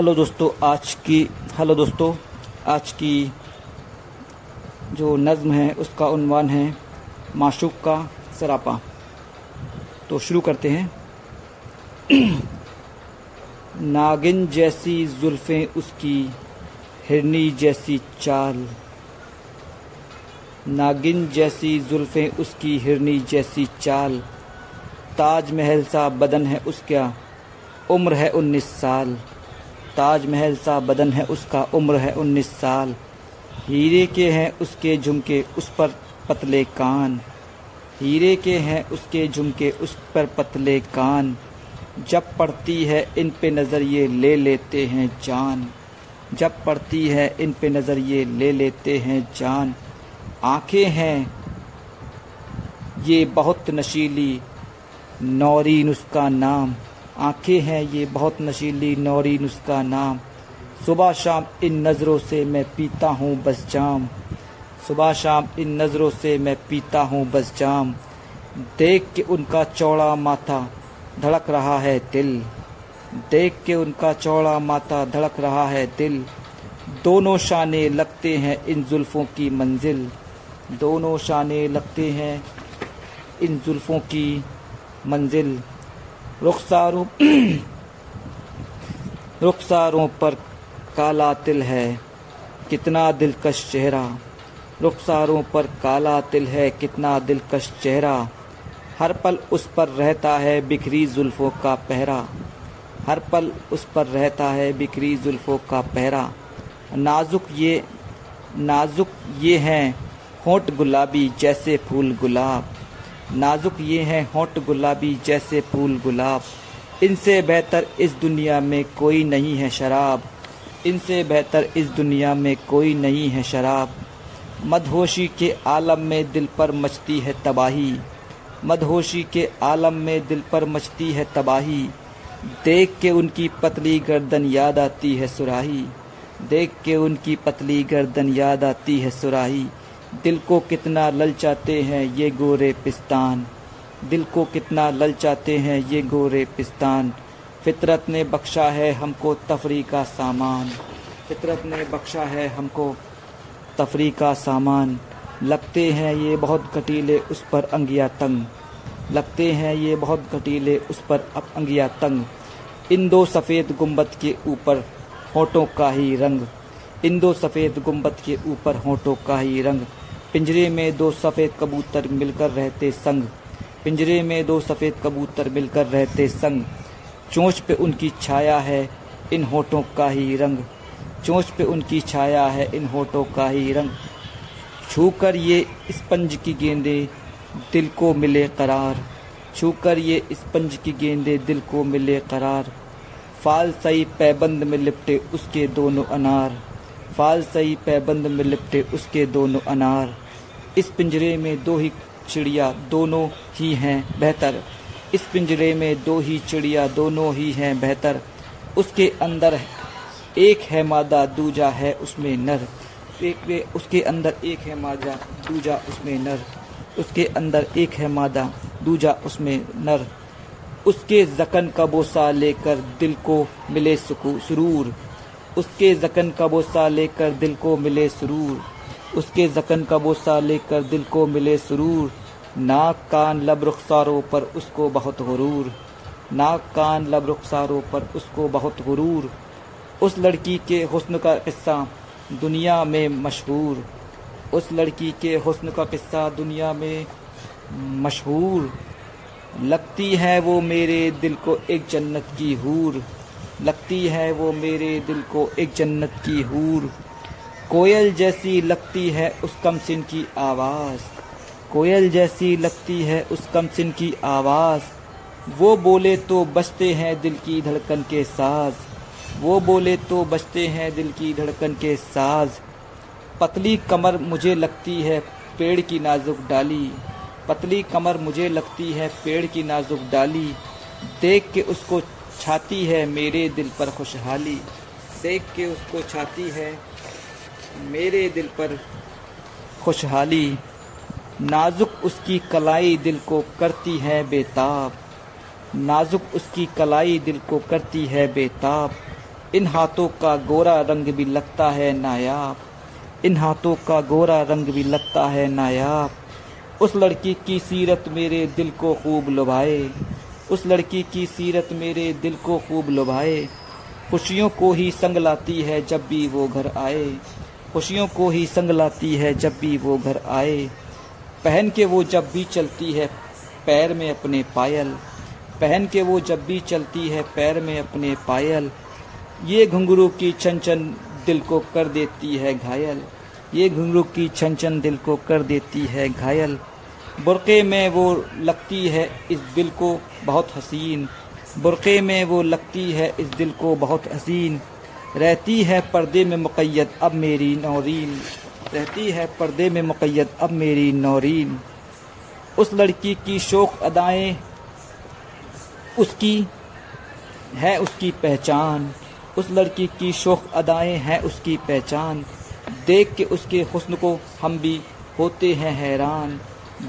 Hello दोस्तों, आज की, हेलो दोस्तों, आज की जो नज़म है, उसका उन्वान है माशूक का सरापा। तो शुरू करते हैं। नागिन जैसी जुल्फ़ें, उसकी हिरनी जैसी चाल। नागिन जैसी जुल्फ़ें, उसकी हिरनी जैसी चाल। ताज महल सा बदन है उसका, उम्र है उन्नीस साल। ताज महल सा बदन है, उसका उम्र है उन्नीस साल। हीरे के हैं उसके झुमके, उस पर पतले कान। हीरे के हैं उसके झुमके, उस पर पतले कान। जब पड़ती है इन पे नज़र, ये ले लेते हैं जान। जब पड़ती है इन पे नज़र, ये ले लेते हैं जान। आँखें हैं, ये बहुत नशीली। नौरीन उसका नाम। आँखें हैं, ये बहुत नशीली नौरीन उसका नाम। सुबह शाम इन नज़रों से मैं पीता हूँ बस जाम। सुबह शाम इन नज़रों से मैं पीता हूँ बस जाम। देख के उनका चौड़ा माथा धड़क रहा है दिल। देख के उनका चौड़ा माथा धड़क रहा है दिल। दोनों शाने लगते हैं इन जुल्फ़ों की मंजिल। दोनों शाने लगते हैं इन जुल्फ़ों की मंजिल। रुखसारों रुखसारों पर काला तिल है, कितना दिलकश चेहरा। रुखसारों पर काला तिल है, कितना दिलकश चेहरा। हर पल उस पर रहता है बिखरी जुल्फ़ों का पहरा। हर पल उस पर रहता है बिखरी जुल्फ़ों का पहरा। नाजुक ये नाजुक ये हैं होंठ गुलाबी जैसे फूल गुलाब। नाजुक ये हैं होंठ गुलाबी जैसे फूल गुलाब। इनसे बेहतर इस दुनिया में कोई नहीं है शराब। इनसे बेहतर इस दुनिया में कोई नहीं है शराब। मदहोशी के आलम में दिल पर मचती है तबाही। मदहोशी के आलम में दिल पर मचती है तबाही। देख के उनकी पतली गर्दन याद आती है सुराही। देख के उनकी पतली गर्दन याद आती है सुराही। दिल को कितना ललचाते हैं ये गोरे पिस्तान। दिल को कितना ललचाते हैं ये गोरे पिस्तान। फितरत ने बख्शा है हमको तफरी का सामान। फितरत ने बख्शा है हमको तफरी का सामान। लगते हैं ये बहुत घटीले उस पर अंगिया तंग। लगते हैं ये बहुत घटीले उस पर अब अंगिया तंग। इन दो सफ़ेद गुंबद के ऊपर होठों का ही रंग। इन दो सफ़ेद गुंबद के ऊपर होठों का ही रंग। पिंजरे में दो सफ़ेद कबूतर मिलकर रहते संग। पिंजरे में दो सफ़ेद कबूतर मिलकर रहते संग। चोंच पे उनकी छाया है, इन होठों का ही रंग। चोंच पे उनकी छाया है, इन होठों का ही रंग। छूकर ये स्पंज की गेंदे, दिल को मिले करार। छूकर ये स्पंज की गेंदे, दिल को मिले करार। फाल सही पैबंद में लिपटे उसके दोनों अनार। फाल सही पैबंद में लिपटे उसके दोनों अनार। इस पिंजरे में दो ही चिड़िया दोनों ही हैं बेहतर। इस पिंजरे में दो ही चिड़िया दोनों ही हैं बेहतर। उसके अंदर एक है मादा, दूजा है उसमें नर। एक उसके अंदर एक है मादा, दूजा उसमें नर। उसके अंदर एक है मादा, दूजा उसमें नर। उसके जकन का बोसा लेकर दिल को मिले सुरूर। उसके जकन का बोसा लेकर दिल को मिले सुरूर। उसके जकन का बोसा लेकर दिल को मिले सुरूर। नाक, कान, लब, रुखसारों पर उसको बहुत गुरूर। नाक, कान, लब, रुखसारों पर उसको बहुत गुरूर। उस लड़की के हुस्न का किस्सा दुनिया में मशहूर। उस लड़की के हुस्न का किस्सा दुनिया में मशहूर। लगती है वो मेरे दिल को एक जन्नत की हूर। लगती है वो मेरे दिल को एक जन्नत की हूर। कोयल जैसी लगती है उस कमसिन की आवाज़। कोयल जैसी लगती है उस कमसिन की आवाज़। वो बोले तो बचते हैं दिल की धड़कन के साज। वो बोले तो बचते हैं दिल की धड़कन के साज। पतली कमर मुझे लगती है पेड़ की नाजुक डाली। पतली कमर मुझे लगती है पेड़ की नाजुक डाली। देख के उसको छाती है मेरे दिल पर खुशहाली। देख के उसको छाती है मेरे दिल पर खुशहाली। नाजुक उसकी कलाई दिल को करती है बेताब। नाजुक उसकी कलाई दिल को करती है बेताब। इन हाथों का गोरा रंग भी लगता है नायाब। इन हाथों का गोरा रंग भी लगता है नायाब। उस लड़की की सीरत मेरे दिल को खूब लुभाए। उस लड़की की सीरत मेरे दिल को खूब लुभाए। खुशियों को ही संग लाती है जब भी वो घर आए। खुशियों को ही संग लाती है जब भी वो घर आए। पहन के वो जब भी चलती है पैर में अपने पायल। पहन के वो जब भी चलती है पैर में अपने पायल। ये घुंघरू की छन छन दिल को कर देती है घायल। ये घुंघरू की छन छन दिल को कर देती है घायल। बुरक़े में वो लगती है इस दिल को बहुत हसीन। बुरक़े में वो लगती है इस दिल को बहुत हसीन। रहती है पर्दे में मुक़ैद अब मेरी नौरीन। रहती है पर्दे में मुक़ैद अब मेरी नौरीन। उस लड़की की शोक अदाएँ, उसकी है उसकी पहचान। उस लड़की की शोक अदाएँ हैं उसकी पहचान। देख के उसके हुस्न को हम भी होते हैं हैरान।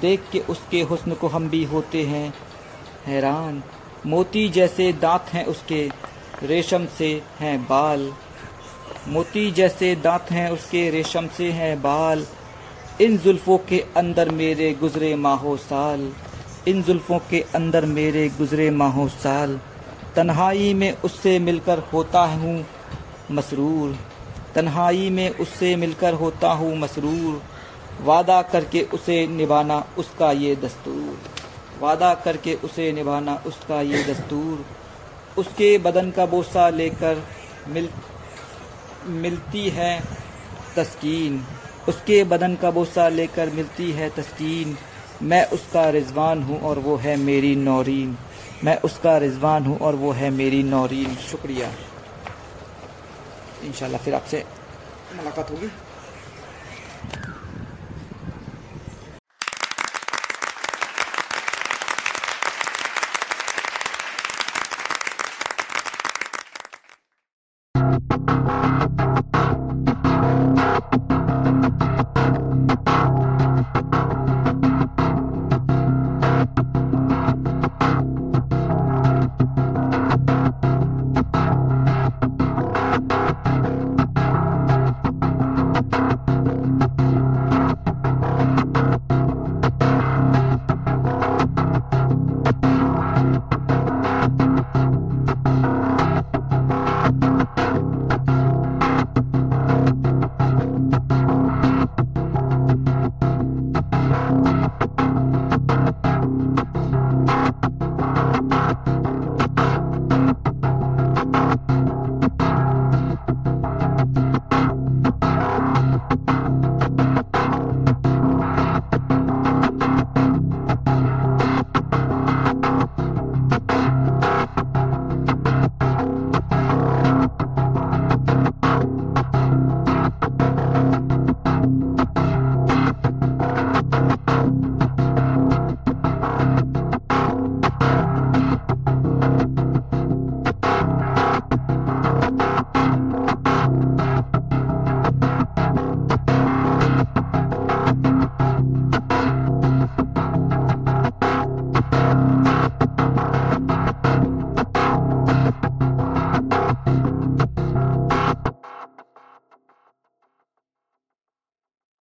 देख के उसके हुस्न को हम भी होते हैं। हैरान। मोती जैसे दांत हैं उसके, रेशम से हैं बाल। मोती जैसे दांत हैं उसके, रेशम से हैं बाल। इन जुल्फ़ों के अंदर मेरे गुज़रे माहो साल इन जुल्फ़ों के अंदर मेरे गुज़रे माहो साल तन्हाई में उससे मिलकर होता हूँ मसरूर। तन्हाई में उससे मिलकर होता हूँ मसरूर। वादा करके उसे निभाना उसका ये दस्तूर। वादा करके उसे निभाना उसका ये दस्तूर। उसके बदन का बोसा लेकर मिल, मिलती है तस्कीन। उसके बदन का बोसा लेकर मिलती है तस्कीन। मैं उसका रिजवान हूँ और वो है मेरी नौरीन। मैं उसका रिजवान हूँ और वो है मेरी नौरीन। शुक्रिया। इंशाल्लाह फिर आपसे मुलाकात होगी।